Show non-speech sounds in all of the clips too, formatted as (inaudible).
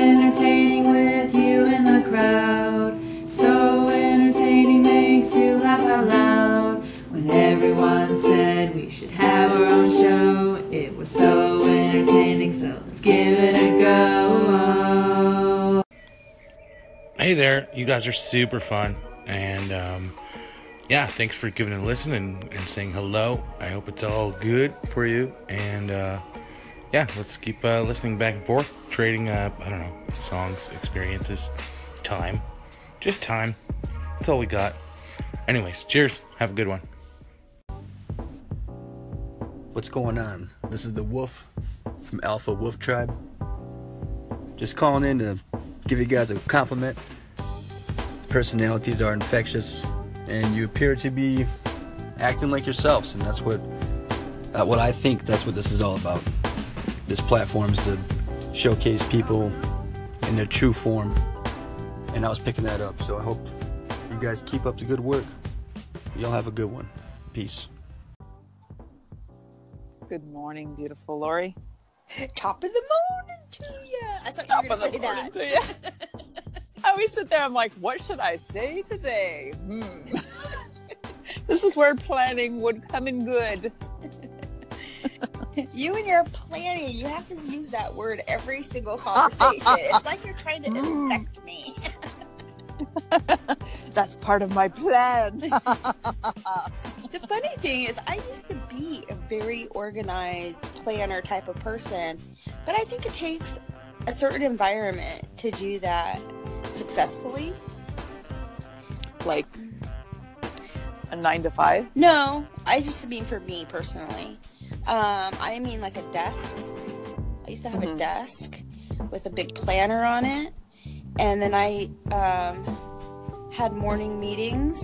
entertaining with you in the crowd. So entertaining makes you laugh out loud. When everyone said we should have our own show, it was so entertaining, so let's give it a go. Hey there, you guys are super fun. And um, yeah, thanks for giving a listen and, and saying hello. I hope it's all good for you. And uh, yeah, let's keep uh, listening back and forth, trading, uh, I don't know, songs, experiences, time. Just time. That's all we got. Anyways, cheers. Have a good one. What's going on? This is the Wolf from Alpha Wolf Tribe. Just calling in to give you guys a compliment. Personalities are infectious, and you appear to be acting like yourselves, and that's what uh, what I think. That's what this is all about. This platform is to showcase people in their true form, and I was picking that up. So I hope you guys keep up the good work. Y'all have a good one. Peace. Good morning, beautiful Lori. Top of the morning to you. I thought Top you were of going the to say morning that. to ya. (laughs) I always sit there. I'm like, what should I say today? Hmm. (laughs) this is where planning would come in good. (laughs) You and your planning, you have to use that word every single conversation. (laughs) it's like you're trying to Mm. infect me. (laughs) That's part of my plan. The funny thing is, I used to be a very organized planner type of person, but I think it takes a certain environment to do that successfully. like a nine to five. No, I just mean for me personally. Um, I mean like a desk. I used to have a Mhm. desk with a big planner on it, and then I um, had morning meetings.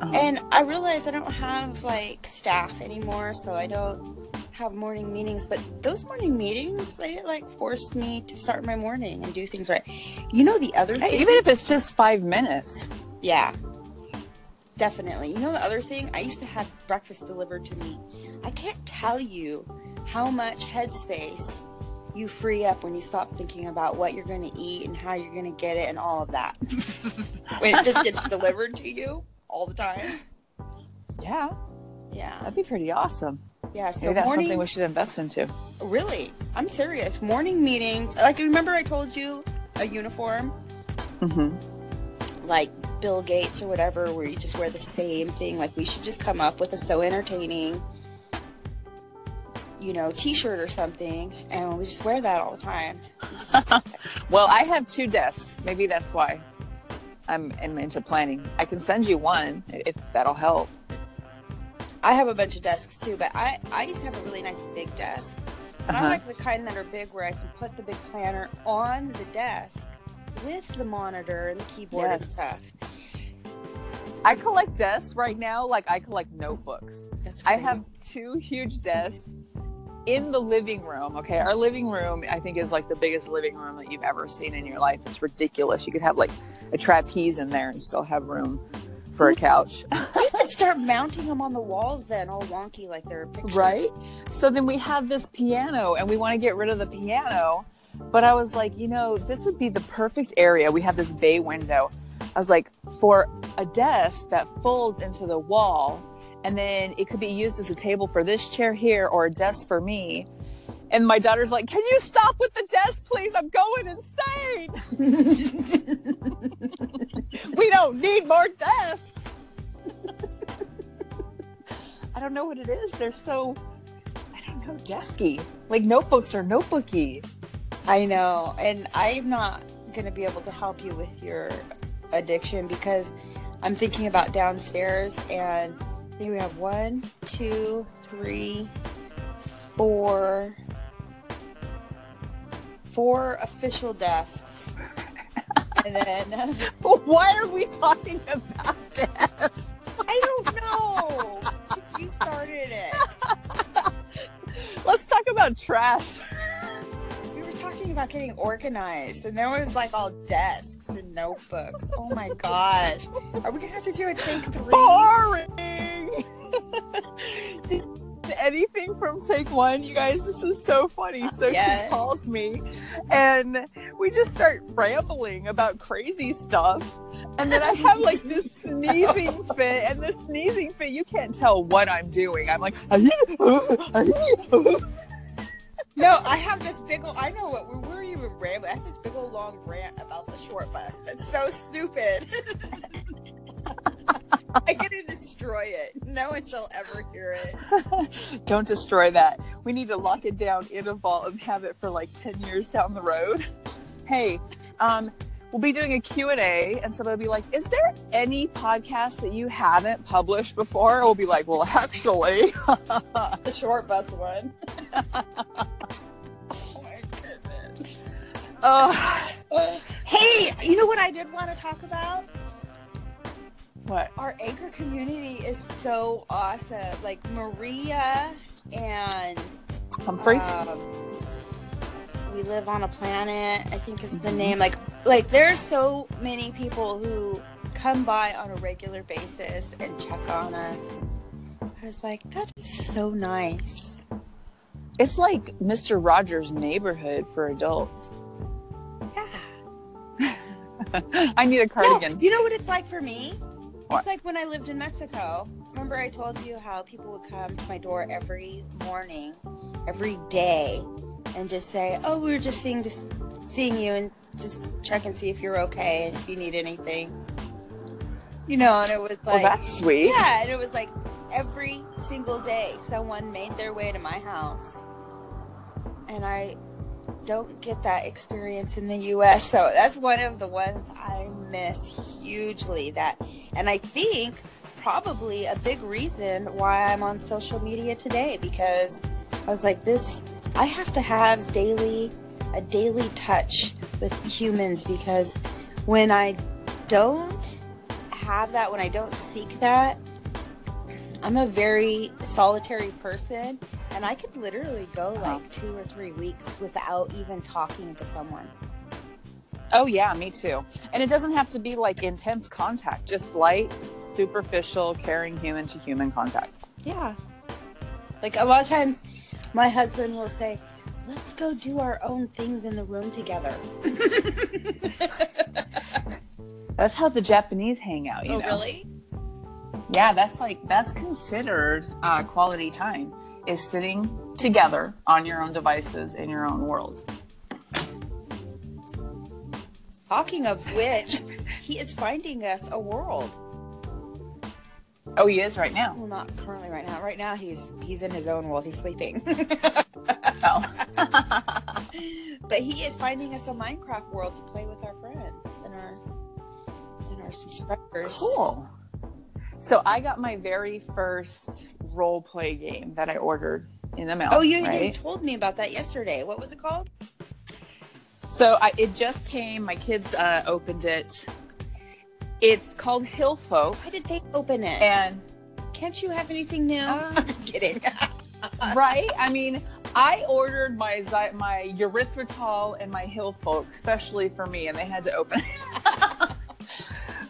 Uh-huh. And I realized I don't have like staff anymore, so I don't have morning meetings. But those morning meetings, they like forced me to start my morning and do things right. You know the other Hey, thing? even if it's just five minutes. Yeah. Definitely. You know the other thing? I used to have breakfast delivered to me. I can't tell you how much headspace you free up when you stop thinking about what you're going to eat and how you're going to get it and all of that. (laughs) when it just gets delivered to you all the time. Yeah, Yeah. that'd be pretty awesome. Yeah. So Maybe that's morning, something we should invest into. really, I'm serious. Morning meetings. Like, remember I told you a uniform? Mm-hmm. like Bill Gates or whatever, where you just wear the same thing. Like we should just come up with a so entertaining, you know, T-shirt or something, and we just wear that all the time. (laughs) Well, I have two desks. Maybe that's why I'm, into planning. I can send you one if that'll help. I have a bunch of desks too, but I I used to have a really nice big desk. And I Uh-huh. like the kind that are big, where I can put the big planner on the desk with the monitor and the keyboard and stuff. I collect desks right now, like I collect notebooks. That's I have two huge desks in the living room. Okay, our living room I think is like the biggest living room that you've ever seen in your life. It's ridiculous. You could have like a trapeze in there and still have room for a couch. (laughs) You could start mounting them on the walls then, all wonky like they're pictures. right? So then we have this piano and we want to get rid of the piano. But I was like, you know, this would be the perfect area. We have this bay window. I was like, for a desk that folds into the wall, and then it could be used as a table for this chair here or a desk for me. And my daughter's like, Can you stop with the desk, please? I'm going insane. (laughs) we don't need more desks. I don't know what it is. They're so, I don't know, desky. Like notebooks are notebooky. I know, and I'm not going to be able to help you with your addiction because I'm thinking about downstairs, and I think we have one, two, three, four, four official desks, and then (laughs) Why are we talking about desks? I don't know. You started it. (laughs) Let's talk about trash. We were talking about getting organized, and there was like all desks and notebooks. Oh my (laughs) gosh. Are we gonna have to do a take three? Boring. Anything from take one? You guys, this is so funny. Uh, so Yes. she calls me and we just start rambling about crazy stuff. And then I have like this (laughs) sneezing fit, and this sneezing fit, you can't tell what I'm doing. I'm like, ah, ah, ah, No, I have this big old. I know what we were even rambling. I have this big old long rant about the short bus. That's so stupid. (laughs) I'm gonna destroy it. No one shall ever hear it. (laughs) don't destroy that. We need to lock it down in a vault and have it for like 10 years down the road. (laughs) Hey, um, we'll be doing a Q&A and somebody will be like, is there any podcast that you haven't published before? We'll be like, well, actually. (laughs) The short bus one. oh my goodness. oh, Uh, hey, you know what I did want to talk about? What? Our anchor community is so awesome. Like Maria and Humphreys? um, we live on a planet. I think is the name. Like, like there's so many people who come by on a regular basis and check on us. I was like, that is so nice. it's like Mr. Rogers' neighborhood for adults. Yeah. (laughs) I need a No, cardigan. you know what it's like for me? It's like when I lived in Mexico. Remember I told you how people would come to my door every morning, every day, and just say, "Oh, we were just seeing just seeing you and just check and see if you're okay and if you need anything." You know, and it was like, well, that's sweet. yeah, and it was like every single day someone made their way to my house, and I don't get that experience in the US. So that's one of the ones I miss hugely that and I think probably a big reason why I'm on social media today because I was like this I have to have daily a daily touch with humans because when I don't have that when I don't seek that I'm a very solitary person and I could literally go like two or three weeks without even talking to someone. Oh yeah, me too. And it doesn't have to be like intense contact, just light, superficial, caring human to human contact. Yeah. Like a lot of times my husband will say, Let's go do our own things in the room together. (laughs) That's how the Japanese hang out, you know. Oh, really? Yeah, that's like that's considered uh, quality time is sitting together on your own devices in your own worlds. Talking of which, (laughs) he is finding us a world. Oh, he is right now. Well, not currently right now. Right now he's he's in his own world. He's sleeping. (laughs) Oh, (laughs) but he is finding us a Minecraft world to play with our friends and our and our subscribers. cool. So I got my very first role play game that I ordered in the mail. Oh, you, you told me about that yesterday. What was it called? So I, it just came. My kids uh, opened it. It's called Hillfolk, Why did they open it? and Can't you have anything new? Uh, (laughs) I'm kidding. (laughs) right? I mean, I ordered my Zy- my erythritol and my Hillfolk especially for me, and they had to open it.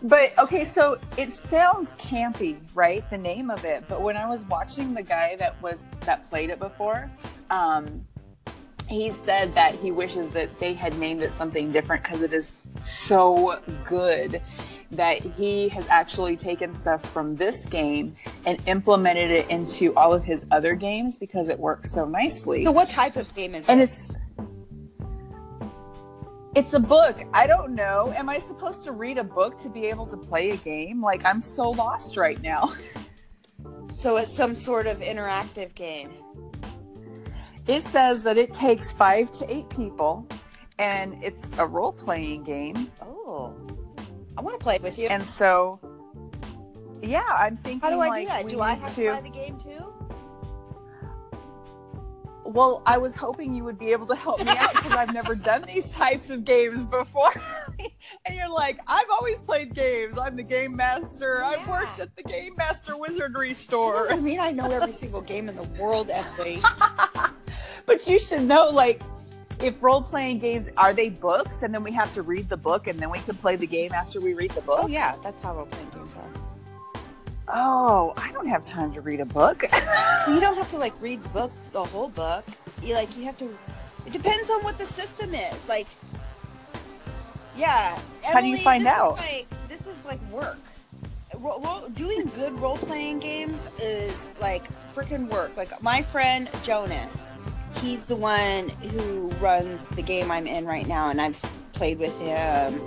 But okay, so it sounds campy, right? The name of it, but when I was watching the guy that was that played it before, um, he said that he wishes that they had named it something different because it is so good that he has actually taken stuff from this game and implemented it into all of his other games because it works so nicely. so what type of game is And it? it's it's a book. I don't know. Am I supposed to read a book to be able to play a game? Like I'm so lost right now. (laughs) So it's some sort of interactive game. It says that it takes 5 to 8 people and it's a role-playing game. Oh, I want to play with you. And so yeah, I'm thinking How do I like do that? Do I have to play the game too? Well, I was hoping you would be able to help me out because I've never done these types of games before. (laughs) and you're like, I've always played games. I'm the game master. I've worked at the game master wizardry store. I mean, I know every (laughs) single game in the world, Emily. (laughs) but you should know, like, if role playing games are they books, and then we have to read the book, and then we can play the game after we read the oh, book. Oh yeah, that's how role playing games are. Oh, I don't have time to read a book. (laughs) You don't have to like read the book, the whole book. You like you have to. It depends on what the system is. Like, yeah. How do you find out? like this is like work. Ro- ro- doing good role playing games is like freaking work. Like my friend Jonas, he's the one who runs the game I'm in right now, and I've played with him.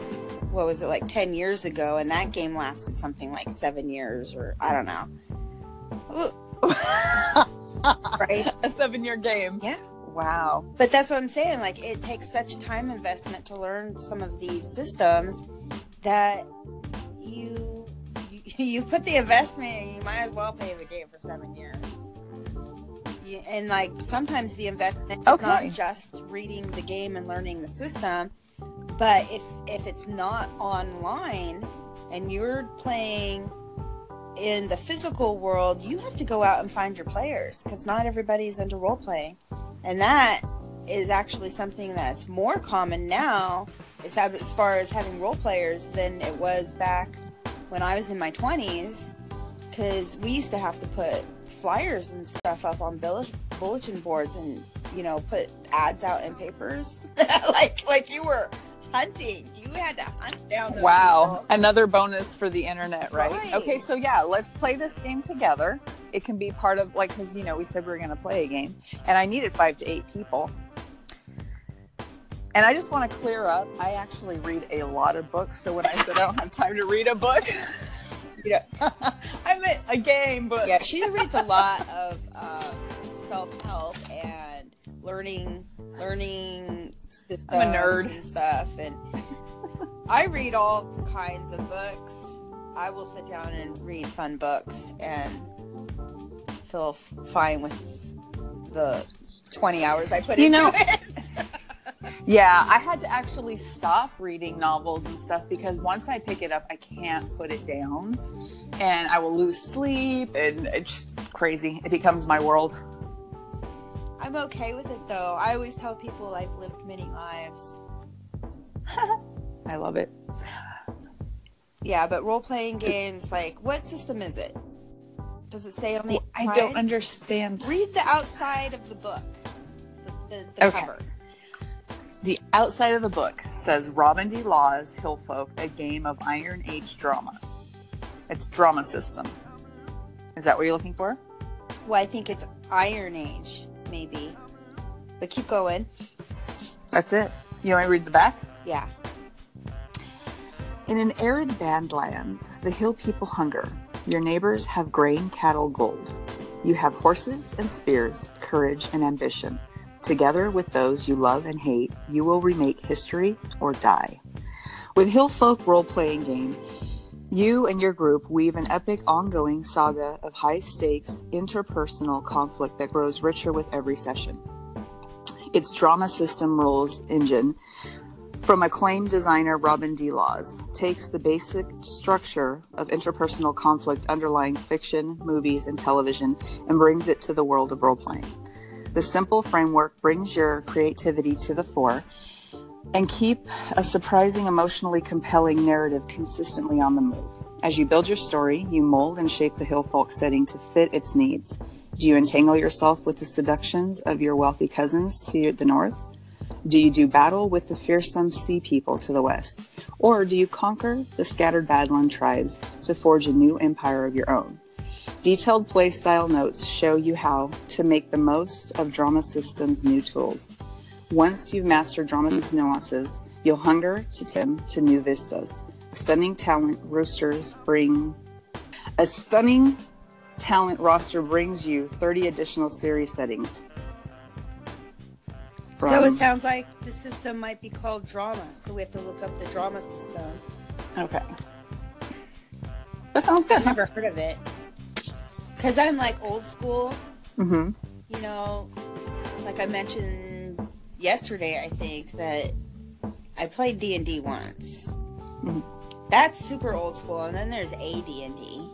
What was it like ten years ago? And that game lasted something like seven years, or I don't know. (laughs) Right? a seven-year game. Yeah. Wow. But that's what I'm saying. Like, it takes such time investment to learn some of these systems that you (laughs) you, put the investment and you might as well play the game for seven years. You, and like sometimes the investment is Okay. not just reading the game and learning the system, but if if it's not online and you're playing in the physical world, you have to go out and find your players because not everybody's into role playing. And that is actually something that's more common now is as far as having role players than it was back when I was in my 20s because we used to have to put flyers and stuff up on bulletin boards and you know put ads out in papers (laughs) like like you were hunting you had to hunt down those Wow. people. Another bonus for the internet, right? Right. Okay, so yeah, let's play this game together. It can be part of, like, because, you know, we said we were going to play a game, and I needed five to eight people. And I just want to clear up, I actually read a lot of books, so when I said I don't have time to read a book, (laughs) You know, (laughs) I meant a game book. yeah she reads a lot of um, self-help and learning learning systems I'm a nerd. and stuff and i read all kinds of books i will sit down and read fun books and feel fine with the 20 hours i put in. You into know- it Yeah, I had to actually stop reading novels and stuff because once I pick it up, I can't put it down, and I will lose sleep, and it's just crazy. It becomes my world. I'm okay with it though i always tell people i've lived many lives (laughs) I love it. yeah but role-playing games like what system is it does it say on the I don't understand. Read the outside of the book, the, the, the Okay. cover. The outside of the book says Robin D. Laws' Hillfolk, a game of Iron Age drama. It's drama system. Is that what you're looking for? Well, I think it's Iron Age, maybe. But keep going. That's it. You want to read the back? Yeah. In an arid badlands, the hill people hunger. Your neighbors have grain, cattle, gold. You have horses and spears, courage and ambition. Together with those you love and hate, you will remake history or die. With Hillfolk role playing game, you and your group weave an epic ongoing saga of high stakes interpersonal conflict that grows richer with every session. Its drama system rules engine from acclaimed designer Robin D. Laws takes the basic structure of interpersonal conflict underlying fiction, movies, and television and brings it to the world of role playing. The simple framework brings your creativity to the fore and keep a surprising, emotionally compelling narrative consistently on the move. As you build your story, you mold and shape the hill folk setting to fit its needs. Do you entangle yourself with the seductions of your wealthy cousins to the north? Do you do battle with the fearsome sea people to the west? Or do you conquer the scattered Badland tribes to forge a new empire of your own? Detailed playstyle notes show you how to make the most of Drama System's new tools. Once you've mastered Drama's nuances, you'll hunger to tim to new vistas. Stunning talent roosters bring a stunning talent roster brings you 30 additional series settings. so it sounds like the system might be called drama. So we have to look up the drama system. Okay. That sounds good. I've never heard of it. Because I'm like old school, Mm-hmm. you know, like I mentioned yesterday, I think that I played D and D once. Mhm. That's super old school, and then there's a D and D,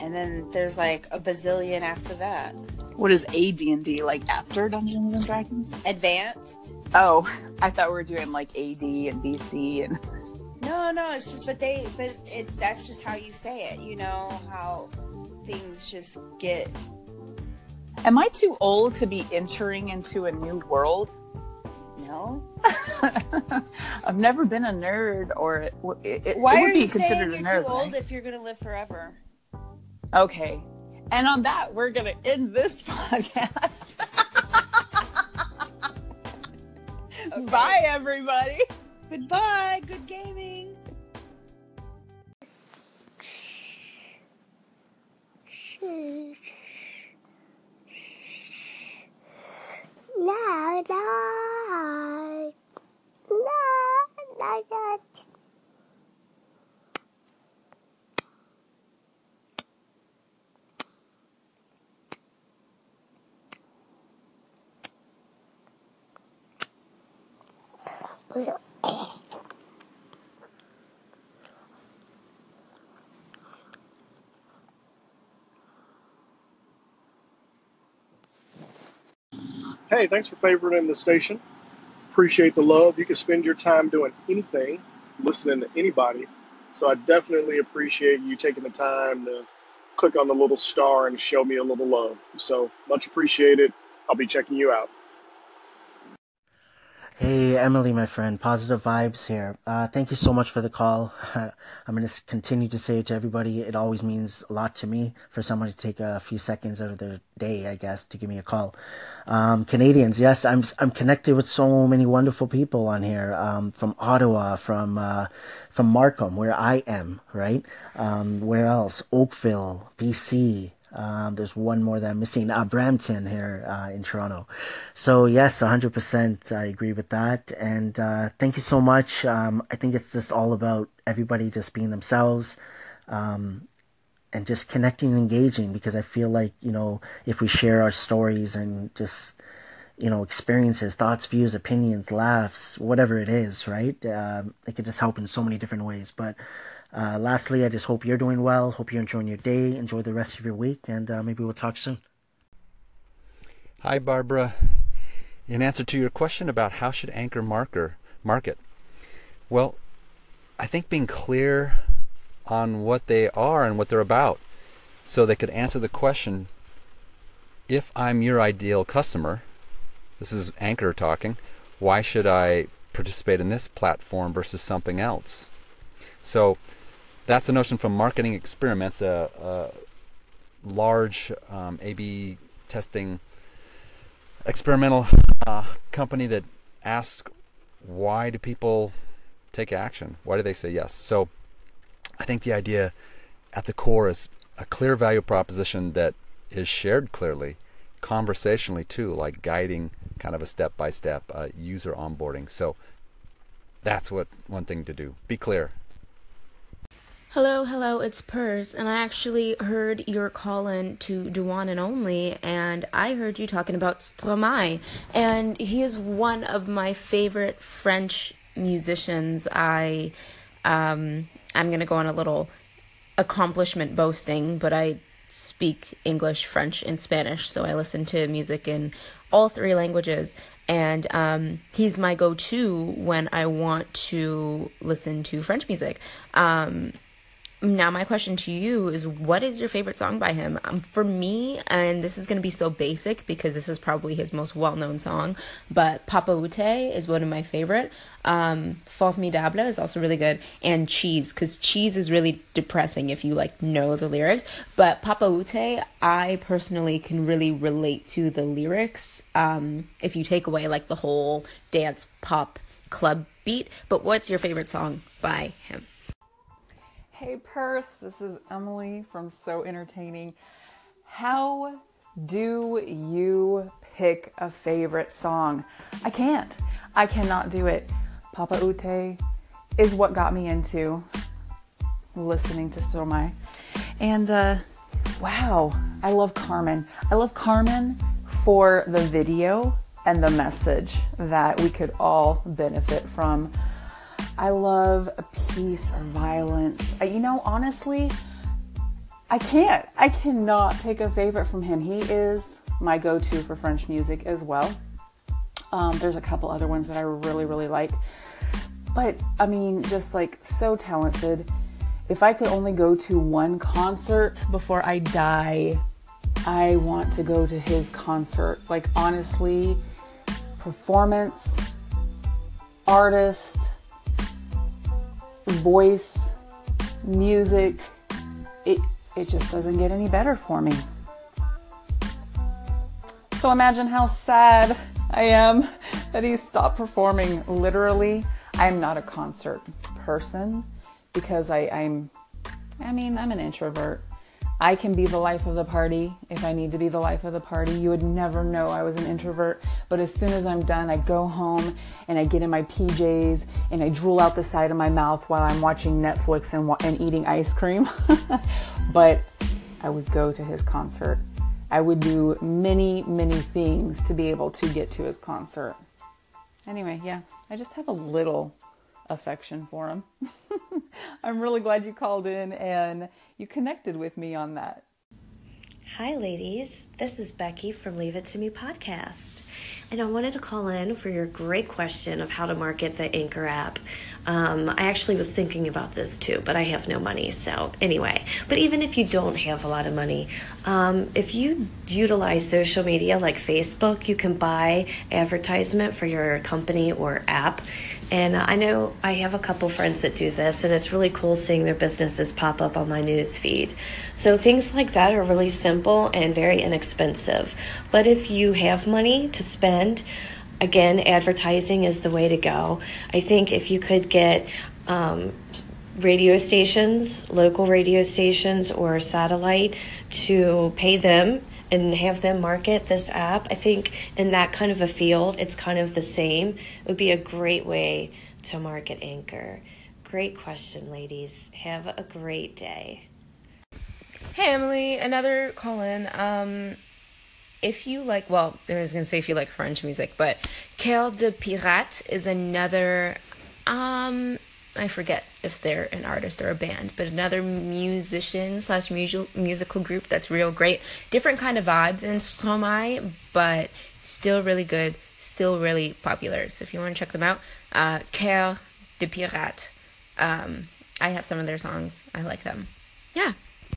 and then there's like a bazillion after that. What is AD&D like after Dungeons and Dragons? Advanced. Oh, (laughs) I thought we were doing like AD and BC and (laughs) No, no, it's just, but they, but it, that's just how you say it. You know how things just get. Am I too old to be entering into a new world? No. (laughs) I've never been a nerd, or it, it, it Why would are be you saying considered you're a too old right? if you're gonna live forever? Okay. And on that, we're going to end this (laughs) podcast. (laughs) Bye, everybody. Goodbye. Good gaming. No, no. No, no, no. Hey, thanks for favoriting the station. Appreciate the love. You can spend your time doing anything, listening to anybody. So I definitely appreciate you taking the time to click on the little star and show me a little love. So much appreciated. I'll be checking you out. Hey, Emily, my friend. Positive vibes here. Uh, thank you so much for the call. (laughs) I'm going to continue to say it to everybody. It always means a lot to me for someone to take a few seconds out of their day, I guess, to give me a call. Um, Canadians, yes, I'm I'm connected with so many wonderful people on here. Um, from Ottawa, from uh, from Markham, where I am, right? Um, where else? Oakville, BC. Um, there's one more that I'm missing. Uh, Brampton here uh, in Toronto. So yes, 100%. I agree with that. And uh, thank you so much. Um, I think it's just all about everybody just being themselves. Um, and just connecting and engaging because I feel like, you know, if we share our stories and just, you know, experiences, thoughts, views, opinions, laughs, whatever it is, right? Um, it could just help in so many different ways. But uh, lastly, I just hope you're doing well. Hope you're enjoying your day. Enjoy the rest of your week, and uh, maybe we'll talk soon. Hi, Barbara. In answer to your question about how should Anchor marker market, well, I think being clear on what they are and what they're about, so they could answer the question: If I'm your ideal customer, this is Anchor talking. Why should I participate in this platform versus something else? So that's a notion from Marketing Experiments, a, a large um, A/B testing experimental uh, company that asks why do people take action? Why do they say yes? So I think the idea at the core is a clear value proposition that is shared clearly, conversationally too, like guiding kind of a step by step user onboarding. So that's what one thing to do. Be clear. Hello, hello, it's Purse, and I actually heard your call in to One and Only, and I heard you talking about Stromae, and he is one of my favorite French musicians. I, um, I'm gonna go on a little accomplishment boasting, but I speak English, French, and Spanish, so I listen to music in all three languages. And um, he's my go to when I want to listen to French music. Um, now, my question to you is what is your favorite song by him? Um, for me, and this is going to be so basic because this is probably his most well known song, but Papaoutai is one of my favorite. Um, Formidable is also really good, and Cheese, because Cheese is really depressing if you like know the lyrics. But Papaoutai, I personally can really relate to the lyrics um, if you take away like the whole dance pop club beat. But what's your favorite song by him? Hey, Purse, this is Emily from So Entertaining. How do you pick a favorite song? I can't. I cannot do it. Papaoutai is what got me into listening to Stromae. And uh, wow, I love Carmen. I love Carmen for the video and the message that we could all benefit from. I love peace, or violence. Uh, You know, honestly, I can't. I cannot pick a favorite from him. He is my go to for French music as well. Um, there's a couple other ones that I really, really like. but I mean, just like so talented. If I could only go to one concert before I die, I want to go to his concert. Like, honestly, performance, artist, voice, music, it, it just doesn't get any better for me. So imagine how sad I am that he stopped performing. Literally, I'm not a concert person because I, I'm, I mean, I'm an introvert. I can be the life of the party if I need to be the life of the party. You would never know I was an introvert. But as soon as I'm done, I go home and I get in my PJs and I drool out the side of my mouth while I'm watching Netflix and, and eating ice cream. (laughs) but I would go to his concert. I would do many, many things to be able to get to his concert. Anyway, yeah, I just have a little affection for him. (laughs) I'm really glad you called in and you connected with me on that. Hi, ladies. This is Becky from Leave It To Me podcast. And I wanted to call in for your great question of how to market the Anchor app. Um, I actually was thinking about this too, but I have no money. So, anyway, but even if you don't have a lot of money, um, if you utilize social media like Facebook, you can buy advertisement for your company or app. And I know I have a couple friends that do this, and it's really cool seeing their businesses pop up on my news feed. So things like that are really simple and very inexpensive. But if you have money to spend, again, advertising is the way to go. I think if you could get um, radio stations, local radio stations, or satellite to pay them and have them market this app. I think in that kind of a field, it's kind of the same. It would be a great way to market Anchor. Great question, ladies. Have a great day. Hey, Emily, another call in. Um, if you like, well, I was going to say if you like French music, but Coeur de Pirate is another, um, I forget if they're an artist or a band, but another musician slash musical group that's real great. Different kind of vibe than Stromae, but still really good, still really popular. So if you want to check them out, uh, Coeur de Pirate. Um, I have some of their songs. I like them. Yeah.